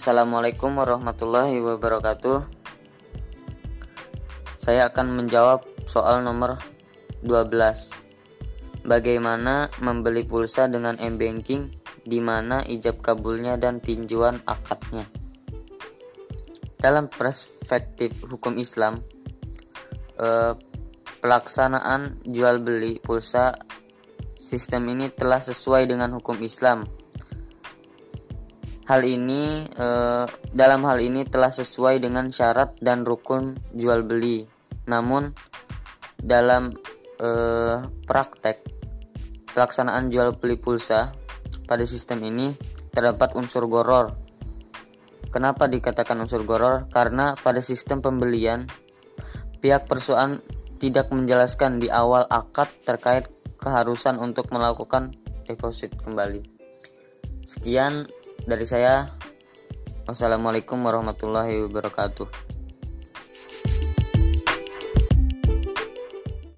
Assalamualaikum warahmatullahi wabarakatuh. Saya akan menjawab soal nomor 12. Bagaimana membeli pulsa dengan m-banking di mana ijab kabulnya dan tinjuan akadnya? Dalam perspektif hukum Islam, eh, pelaksanaan jual beli pulsa sistem ini telah sesuai dengan hukum Islam Hal ini eh, dalam hal ini telah sesuai dengan syarat dan rukun jual beli. Namun dalam eh, praktek pelaksanaan jual beli pulsa pada sistem ini terdapat unsur goror. Kenapa dikatakan unsur goror? Karena pada sistem pembelian pihak perusahaan tidak menjelaskan di awal akad terkait keharusan untuk melakukan deposit kembali. Sekian dari saya, wassalamualaikum warahmatullahi wabarakatuh.